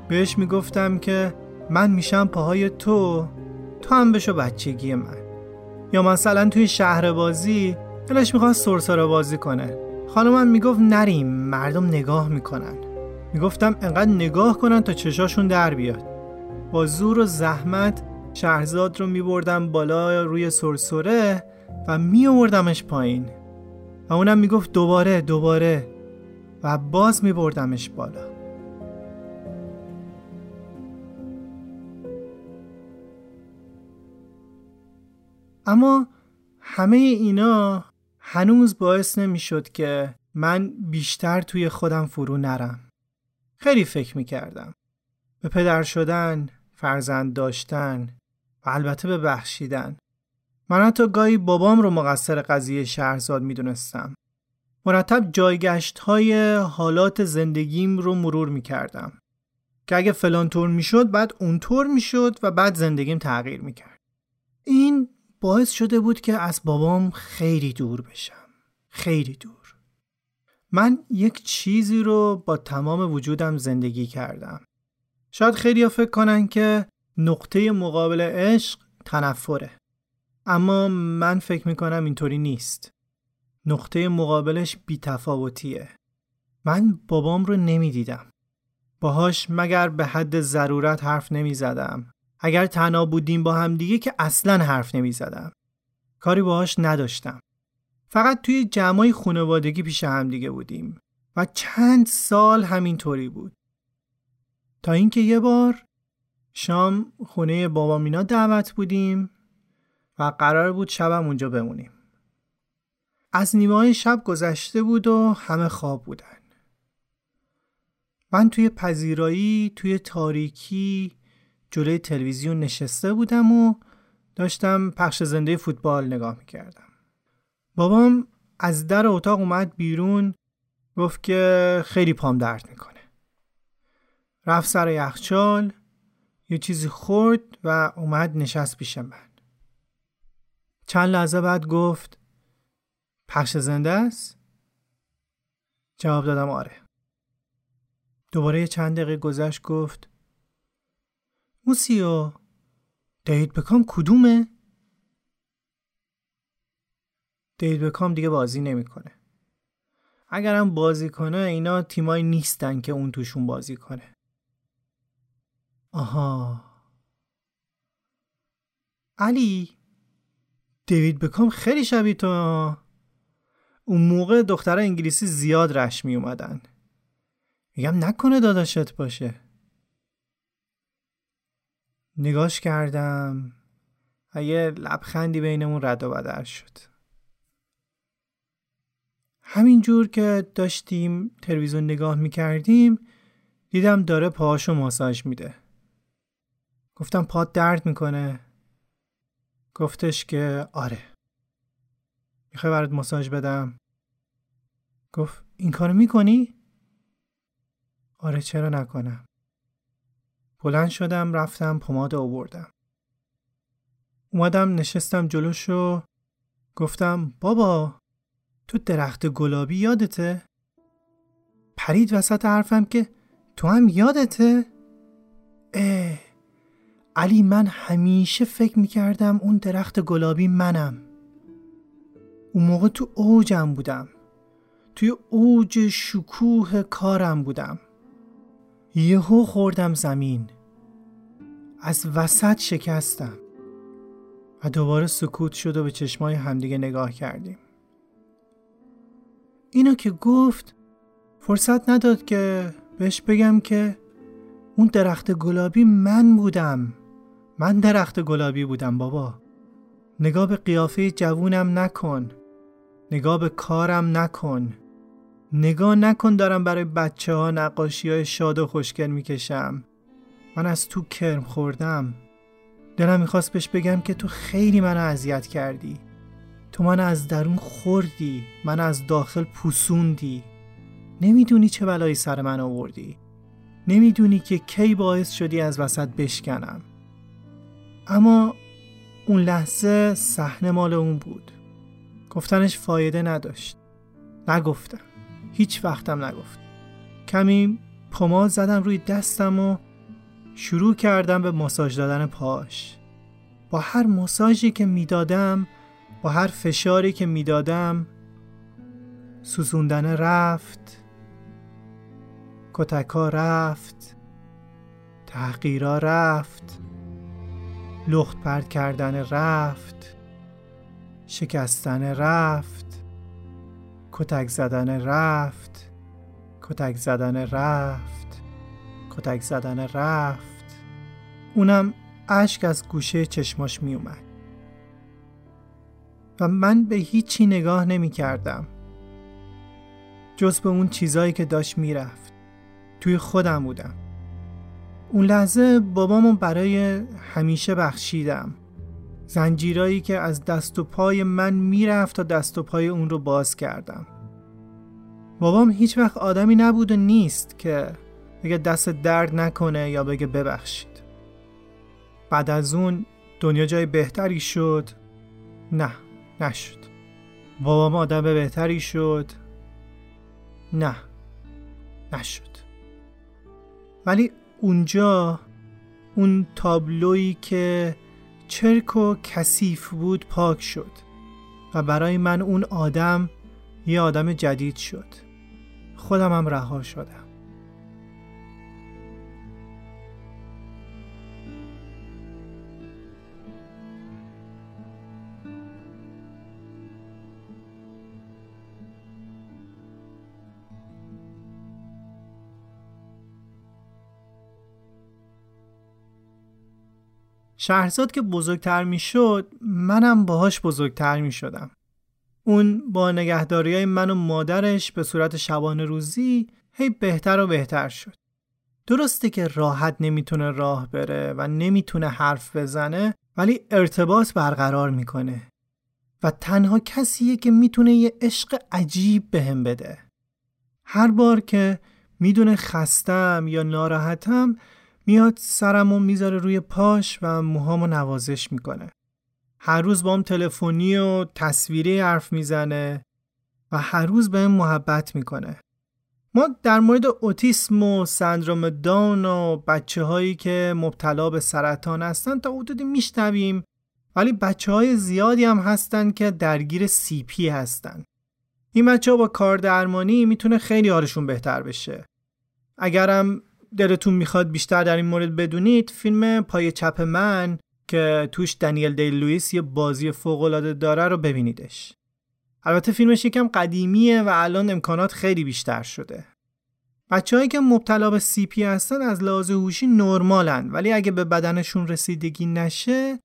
بهش می‌گفتم که من میشم پاهای تو تو هم بشو بچگی من. یا مثلا توی شهر بازی دلش می‌خواست سرسره بازی کنه. خانمم می‌گفت نریم مردم نگاه می‌کنن. می‌گفتم انقدر نگاه کنن تا چشاشون در بیاد. با زور و زحمت شهرزاد رو میبردم بالا روی سرسره و میوردمش پایین و اونم می‌گفت دوباره دوباره و باز میبردمش بالا اما همه اینا هنوز باعث نمی‌شد که من بیشتر توی خودم فرو نرم. خیلی فکر می کردم. به پدر شدن، فرزند داشتن و البته به بخشیدن. من حتی گاهی بابام رو مقصر قضیه شهرزاد می دونستم. مرتب جایگشت های حالات زندگیم رو مرور می کردم. که اگه فلان طور می شد بعد اونطور می شد و بعد زندگیم تغییر می کرد. این باعث شده بود که از بابام خیلی دور بشم خیلی دور من یک چیزی رو با تمام وجودم زندگی کردم شاید خیلی فکر کنن که نقطه مقابل عشق تنفره اما من فکر می‌کنم اینطوری نیست نقطه مقابلش بیتفاوتیه من بابام رو نمی‌دیدم باهاش مگر به حد ضرورت حرف نمی زدم اگر تنها بودیم با هم دیگه که اصلا حرف نمی زدم. کاری باهاش نداشتم. فقط توی جمعای خانوادگی پیش هم دیگه بودیم و چند سال همینطوری بود. تا اینکه یه بار شام خونه بابا مینا دعوت بودیم و قرار بود شبم اونجا بمونیم. از نیمه شب گذشته بود و همه خواب بودن. من توی پذیرایی توی تاریکی جلوی تلویزیون نشسته بودم و داشتم پخش زنده فوتبال نگاه می‌کردم بابام از در اتاق اومد بیرون گفت که خیلی پام درد می‌کنه رفت سر یخچال یه چیزی خورد و اومد نشست پیش من چند لحظه بعد گفت پخش زنده است؟ جواب دادم آره دوباره چند دقیقه گذشت گفت موسیو دیوید بکام کدومه؟ دیوید بکام دیگه بازی نمی‌کنه. اگرم بازی کنه اینا تیمایی نیستن که اون توشون بازی کنه. آها علی دیوید بکام خیلی شبیه تو. اون موقع دختر انگلیسی زیاد رش می اومدن. میگم نکنه داداشت باشه. نگاش کردم. و یه لبخندی بینمون رد و بدر شد. همینجور که داشتیم تلویزیون نگاه می‌کردیم دیدم داره پاهاشو ماساژ میده. گفتم پات درد می‌کنه. گفتش که آره. می‌خوای برات ماساژ بدم؟ گفت این کارو می‌کنی؟ آره چرا نکنم. بلند شدم رفتم پماد آوردم. اومدم نشستم جلوشو. گفتم بابا تو درخت گلابی یادته؟ پرید وسط حرفم که تو هم یادته؟ اه. علی من همیشه فکر می‌کردم اون درخت گلابی منم. اون موقع تو اوجم بودم. توی اوج شکوه کارم بودم. یهو خوردم زمین. از وسط شکستم. و دوباره سکوت شد و به چشمای همدیگه نگاه کردیم. اینو که گفت فرصت نداد که بهش بگم که اون درخت گلابی من بودم. من درخت گلابی بودم بابا. نگاه به قیافه جوونم نکن. نگاه به کارم نکن. نگاه نکن دارم برای بچه ها نقاشی های شاد و خوشگل می‌کشم. من از تو کرم خوردم. دلم می‌خواست بهش بگم که تو خیلی منو اذیت کردی. تو من از درون خوردی. من از داخل پوسوندی. نمی‌دونی چه بلایی سر من آوردی. نمی‌دونی که کی باعث شدی از وسط بشکنم. اما اون لحظه صحنه مال اون بود. گفتنش فایده نداشت. نگفتم. هیچ وقتم نگفت. کمی پماد زدم روی دستم و شروع کردم به ماساژ دادن پاش با هر ماساژی که می‌دادم با هر فشاری که می‌دادم سوزوندن رفت کتکا رفت تحقیرا رفت. لخت پرد کردن رفت شکستن رفت کتک زدن رفت کتک زدن رفت کتک زدن رفت. اونم اشک از گوشه چشماش می اومد و من به هیچی نگاه نمی کردم جز به اون چیزایی که داشت می‌رفت. توی خودم بودم. اون لحظه بابامو برای همیشه بخشیدم. زنجیرایی که از دست و پای من می‌رفت تا دست و پای اون رو باز کردم. بابام هیچ وقت آدمی نبود و نیست که بگه دست درد نکنه یا بگه ببخشید. بعد از اون دنیا جای بهتری شد. نه نشد. بابام آدم بهتری شد. نه نشد. ولی اونجا اون تابلویی که چرک و کثیف بود پاک شد و برای من اون آدم یه آدم جدید شد. خودم هم رها شدم. شهرزاد که بزرگتر می شد منم باهاش بزرگتر می شدم. اون با نگهداری های من و مادرش به صورت شبانه روزی هی بهتر و بهتر شد. درسته که راحت نمی‌تونه راه بره و نمی‌تونه حرف بزنه ولی ارتباط برقرار می‌کنه و تنها کسیه که می‌تونه یه عشق عجیب بهم به بده هر بار که می‌دونه خستم یا ناراحتم میاد سرمو می‌ذاره روی پاش و موهامو نوازش می‌کنه. هر روز با هم تلفنی و تصویری حرف می‌زنه و هر روز به محبت می‌کنه. ما در مورد اوتیسم و سندروم داون و بچه هایی که مبتلا به سرطان هستن تا حدودی میشنویم ولی بچه های زیادی هم هستن که درگیر سی پی هستن. این بچه ها با کار درمانی می‌تونه خیلی حالشون بهتر بشه. اگرم دلتون می‌خواد بیشتر در این مورد بدونید فیلم پای چپ من که توش دنیل دی لوئیس یه بازی فوق العاده داره رو ببینیدش. البته فیلمش یکم قدیمیه و الان امکانات خیلی بیشتر شده. بچههایی که مبتلا به سی پی هستن از لحاظ هوشی نرمالن ولی اگه به بدنشون رسیدگی نشه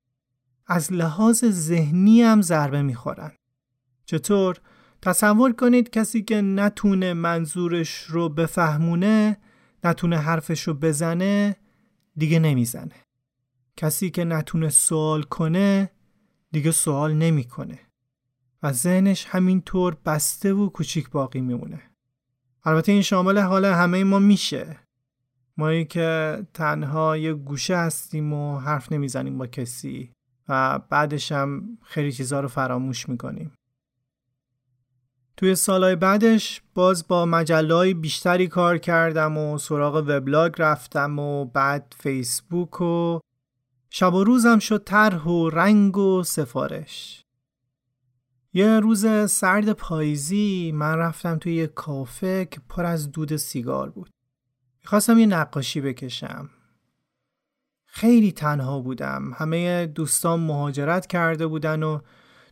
از لحاظ ذهنی هم ضربه می‌خورن. چطور؟ تصور کنید کسی که نتونه منظورش رو بفهمونه نتونه حرفش رو بزنه دیگه نمی‌زنه. کسی که نتونه سوال کنه دیگه سوال نمی‌کنه. و ذهنش همینطور بسته و کوچیک باقی میمونه. البته این شامل حال همه ما میشه. مایی که تنها یه گوشه هستیم و حرف نمی‌زنیم با کسی و بعدش هم خیلی چیزها رو فراموش می‌کنیم. توی سالهای بعدش باز با مجله بیشتری کار کردم و سراغ وبلاگ رفتم و بعد فیسبوک و شب و روزم شد طرح و رنگ و سفارش. یه روز سرد پاییزی من رفتم توی یه کافه که پر از دود سیگار بود. می‌خواستم یه نقاشی بکشم. خیلی تنها بودم. همه دوستان مهاجرت کرده بودن و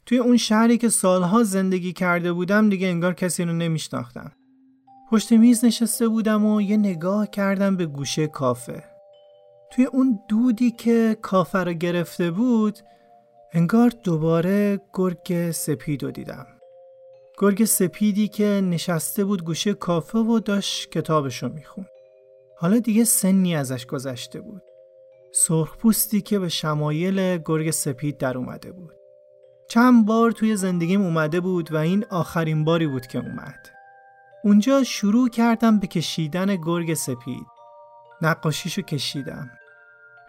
توی اون شهری که سالها زندگی کرده بودم دیگه انگار کسی رو نمیشناختم. پشت میز نشسته بودم و یه نگاه کردم به گوشه کافه. توی اون دودی که کافه رو گرفته بود انگار دوباره گرگ سپید رو دیدم. گرگ سپیدی که نشسته بود گوشه کافه و داشت کتابشو میخون حالا دیگه سنی ازش گذشته بود. سرخپوستی که به شمایل گرگ سپید در اومده بود. چند بار توی زندگیم اومده بود و این آخرین باری بود که اومد. اونجا شروع کردم به کشیدن گرگ سپید. نقاشیشو کشیدم.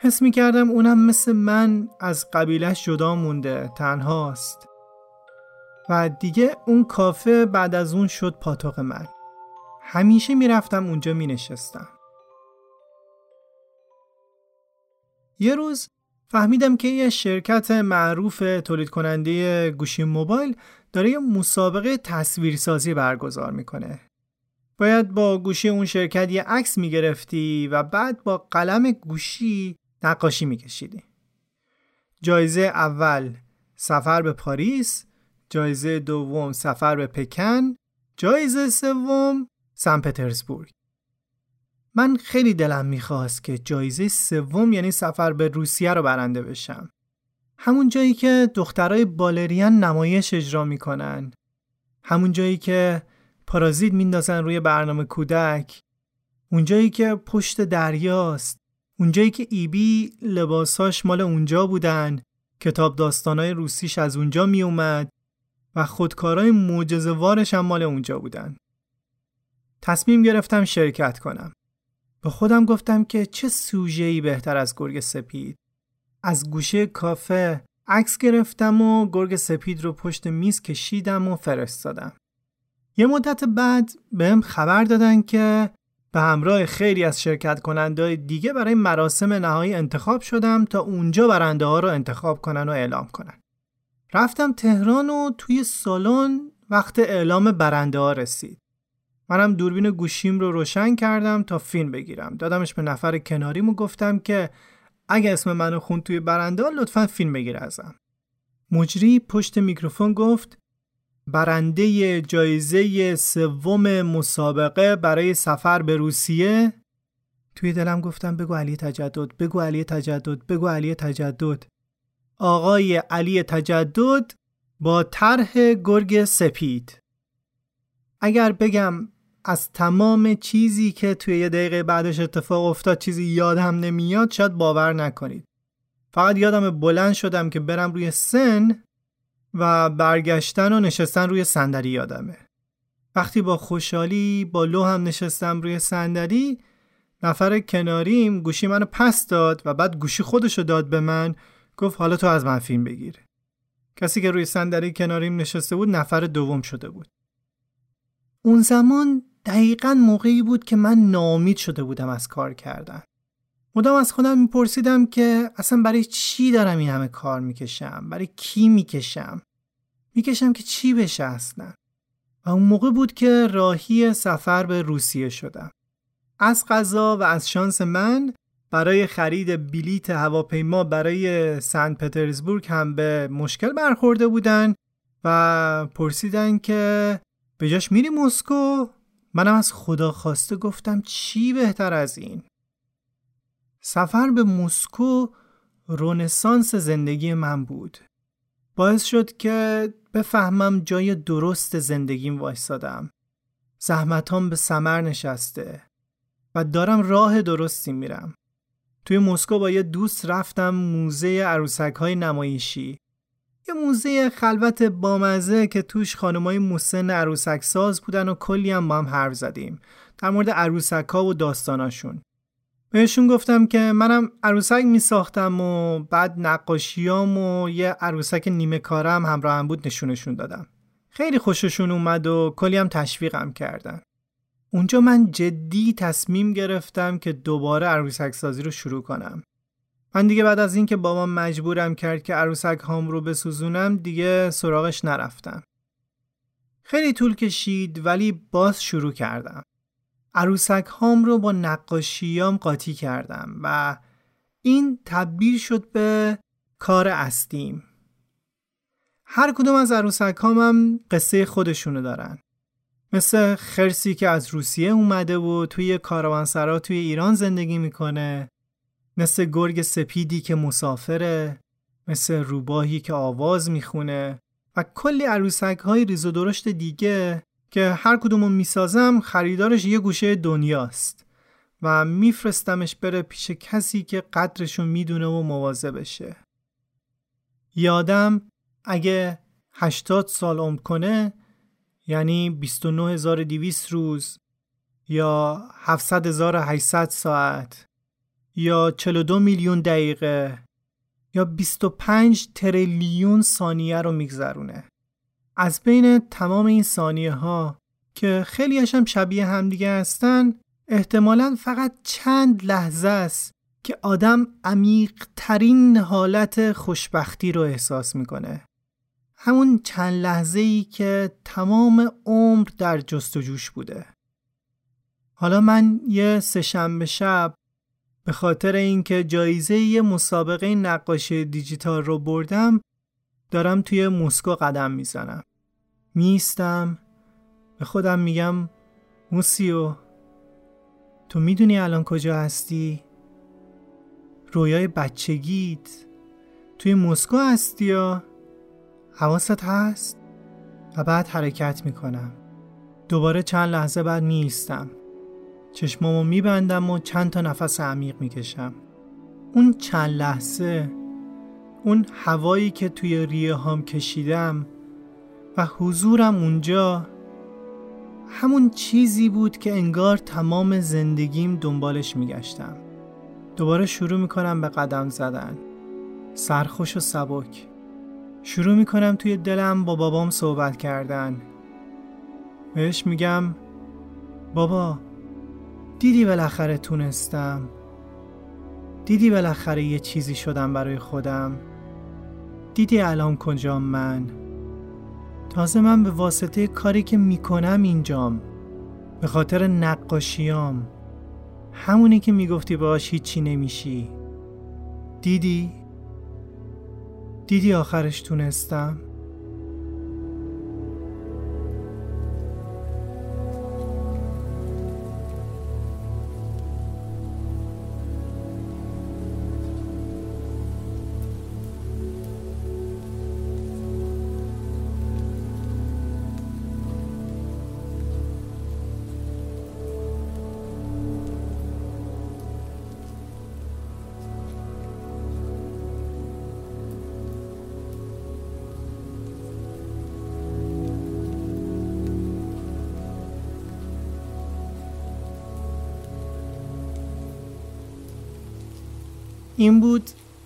حس می کردم اونم مثل من از قبیلش جدا مونده تنهاست. و دیگه اون کافه بعد از اون شد پاتوق من. همیشه می‌رفتم اونجا می نشستم یه روز فهمیدم که یه شرکت معروف تولید کننده گوشی موبایل داره یه مسابقه تصویرسازی برگزار می‌کنه. باید با گوشی اون شرکت یه عکس می‌گرفتی و بعد با قلم گوشی نقاشی میکشیدی. جایزه اول سفر به پاریس، جایزه دوم سفر به پکن، جایزه سوم سن پترزبورگ. من خیلی دلم می‌خواست که جایزه سوم یعنی سفر به روسیه رو برنده بشم. همون جایی که دخترای بالریان نمایش اجرا می‌کنن. همون جایی که پارازیت میندازن روی برنامه کودک. اون جایی که پشت دریاست. اون جایی که ایبی لباساش مال اونجا بودن. کتاب داستانای روسیش از اونجا میومد و خودکارای معجزه‌وارش هم مال اونجا بودن. تصمیم گرفتم شرکت کنم. به خودم گفتم که چه سوژه‌ای بهتر از گرگ سپید. از گوشه کافه عکس گرفتم و گرگ سپید رو پشت میز کشیدم و فرستادم. یه مدت بعد بهم خبر دادن که به همراه خیلی از شرکت کننده دیگه برای مراسم نهایی انتخاب شدم تا اونجا برنده ها رو انتخاب کنن و اعلام کنن. رفتم تهران و توی سالن وقت اعلام برنده ها رسید. منم دوربین گوشیم رو روشن کردم تا فیلم بگیرم. دادمش به نفر کناریم و گفتم که اگه اسم منو خون توی برنده لطفا فیلم بگیر ازم. مجری پشت میکروفون گفت برنده جایزه سوم مسابقه برای سفر به روسیه؟ توی دلم گفتم بگو علی تجدد بگو علی تجدد بگو علی تجدد. آقای علی تجدد با طرح گرگ سپید. اگر بگم از تمام چیزی که توی یه دقیقه بعدش اتفاق افتاد چیزی یادم نمیاد شاید باور نکنید. فقط یادم بلند شدم که برم روی سن و برگشتن و نشستن روی صندلی یادمه. وقتی با خوشحالی با لو هم نشستم روی صندلی نفر کناریم گوشی منو پس داد و بعد گوشی خودشو داد به من گفت حالا تو از من فیلم بگیر. کسی که روی صندلی کناریم نشسته بود نفر دوم شده بود. اون زمان دقیقا موقعی بود که من نامید شده بودم از کار کردن. مدام از خودم میپرسیدم که اصلا برای چی دارم این همه کار می‌کشم؟ برای کی می‌کشم؟ می‌کشم که چی بشه اصلا؟ و اون موقع بود که راهی سفر به روسیه شدم. از قضا و از شانس من برای خرید بلیت هواپیما برای سن پترزبورگ هم به مشکل برخورده بودن و پرسیدن که به جاش میری مسکو منم از خدا خواسته گفتم چی بهتر از این؟ سفر به مسکو رونسانس زندگی من بود. باعث شد که بفهمم جای درست زندگیم وایستادم. زحمتام به سمر نشسته و دارم راه درستی میرم. توی مسکو با یه دوست رفتم موزه عروسک های نمایشی. یه موزه خلوت بامزه که توش خانمای مسن عروسک ساز بودن و کلی هم با هم حرف زدیم. در مورد عروسک ها و داستاناشون. بهشون گفتم که منم عروسک می ساختم و بعد نقاشیام و یه عروسک نیمه کارم همراه هم بود نشونشون دادم. خیلی خوششون اومد و کلی هم تشویقم کردن. اونجا من جدی تصمیم گرفتم که دوباره عروسک سازی رو شروع کنم. من دیگه بعد از اینکه بابام مجبورم کرد که عروسک هام رو بسوزونم دیگه سراغش نرفتم. خیلی طول کشید ولی باز شروع کردم. عروسک هام رو با نقاشیام قاطی کردم و این تبدیل شد به کار اصلیم هر کدوم از عروسک هم قصه خودشونو دارن. مثل خرسی که از روسیه اومده و توی کاروانسرا توی ایران زندگی می‌کنه. مثل گرگ سپیدی که مسافره مثل روباهی که آواز می‌خونه و کلی عروسک های ریز و درشت دیگه که هر کدومو می‌سازم خریدارش یه گوشه دنیاست و میفرستمش بره پیش کسی که قدرشو می‌دونه و موازه بشه. یادم اگه 80 سال عمر کنه یعنی 29200 روز یا 700800 ساعت یا 42 میلیون دقیقه یا 25 تریلیون ثانیه رو میگذرونه. از بین تمام این ثانیه ها که خیلی هم شبیه همدیگه هستن احتمالا فقط چند لحظه است که آدم عمیق ترین حالت خوشبختی رو احساس می‌کنه. همون چند لحظه ای که تمام عمر در جستجوش بوده. حالا من یه سهشنبه شب به خاطر اینکه جایزه یه مسابقه نقاشی دیجیتال رو بردم دارم توی مسکو قدم می‌زنم. میستم به خودم میگم موسیو تو می‌دونی الان کجا هستی؟ رویای بچگیت. توی مسکو هستی یا؟ حواست هست؟ و بعد حرکت می‌کنم. دوباره چند لحظه بعد میستم چشمامو میبندم و چند تا نفس عمیق می‌کشم. اون چند لحظه اون هوایی که توی ریه هام کشیدم و حضورم اونجا همون چیزی بود که انگار تمام زندگیم دنبالش میگشتم. دوباره شروع می‌کنم به قدم زدن. سرخوش و سبک. شروع می‌کنم توی دلم با بابام صحبت کردن. بهش میگم بابا دیدی بالاخره تونستم. دیدی بالاخره یه چیزی شدم برای خودم. دیدی الان کجام من. تازه من به واسطه کاری که می‌کنم اینجام. به خاطر نقاشیام. همونی که می‌گفتی باش هیچی نمیشی. دیدی؟ دیدی آخرش تونستم؟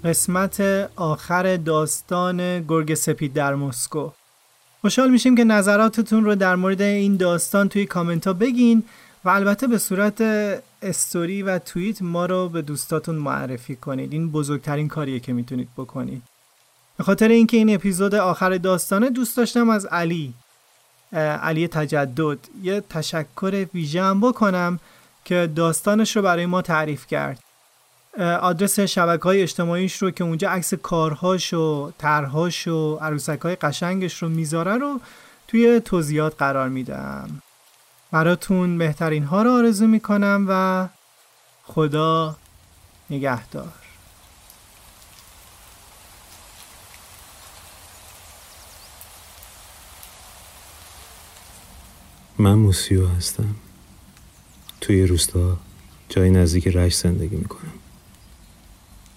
قسمت آخر داستان گرگ سپید در مسکو. خوشحال میشیم که نظراتتون رو در مورد این داستان توی کامنت ها بگین و البته به صورت استوری و توییت ما رو به دوستاتون معرفی کنید. این بزرگترین کاریه که می‌تونید بکنید. به خاطر اینکه این اپیزود آخر داستانه دوست داشتم از علی علی تجدد یه تشکر ویژه هم بکنم که داستانش رو برای ما تعریف کرد. آدرس شبکه های اجتماعیش رو که اونجا عکس کارهاش و طرحهاش و عروسک های قشنگش رو می‌ذاره رو توی توضیحات قرار میدم. براتون بهترین ها رو آرزو می‌کنم و خدا نگهدار. من موسیو هستم. توی روستا جای نزدیک رش زندگی می‌کنم.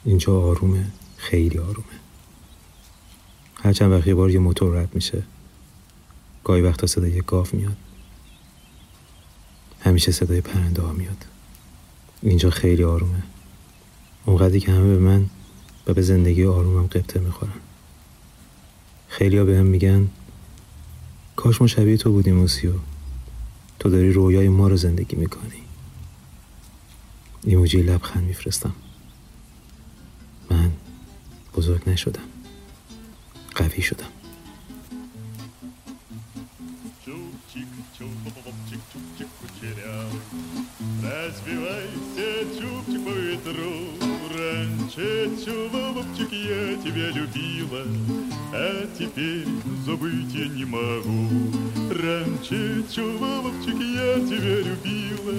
اینجا آرومه. خیلی آرومه. هر چند وقت یه بار یه موتور رد میشه. گاهی وقتا صدای گاف میاد. همیشه صدای پرنده ها میاد. اینجا خیلی آرومه. اونقدری که همه به من و به زندگی آرومم قبطه می‌خورن. خیلی ها به هم میگن کاش ما شبیه تو بودیم موسیو. تو داری رویای ما رو زندگی می‌کنی. ایموجی لبخند میفرستم. بزرگ نشدم قوی شدم Развивайся, чубчик по ветру Раньше, чубчик, я тебя любила А теперь забыть я не могу Раньше, чубчик, я тебя любила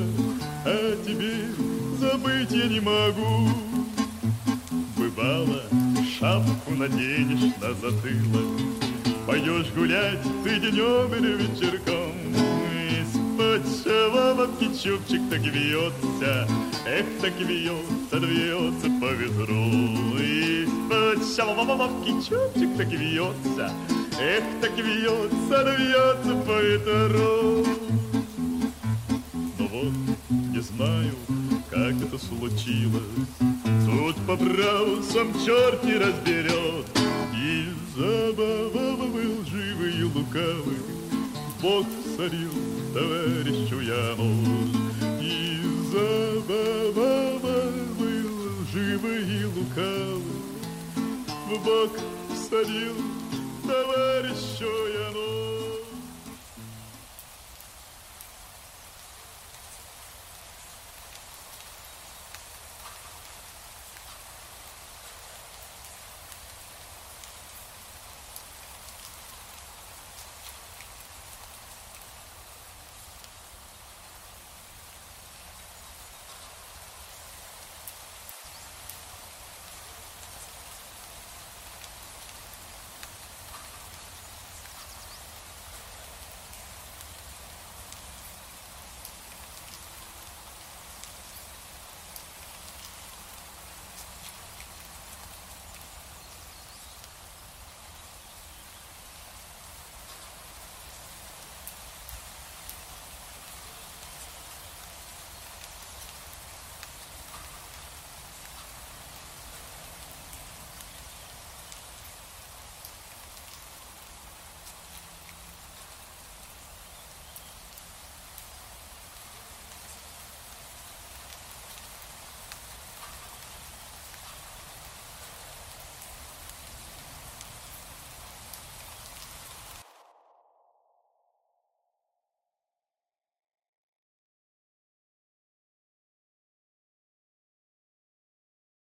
А теперь забыть я не могу Бывало, шапку наденешь на затылок. Пойдешь гулять ты днем или вечерком. Из-под шеловки чубчик так вьется Эх, так вьется, вьется по ветру Из-под шеловки чубчик так вьется Эх, так вьется, вьется по ветру Ну вот, не знаю, как это случилось Тут по праву сам черт не разберет. И забава был живый и лукавый. Бог сорил товарищу Яну И забава был живый и лукавый. В бок сорил товарищу Яну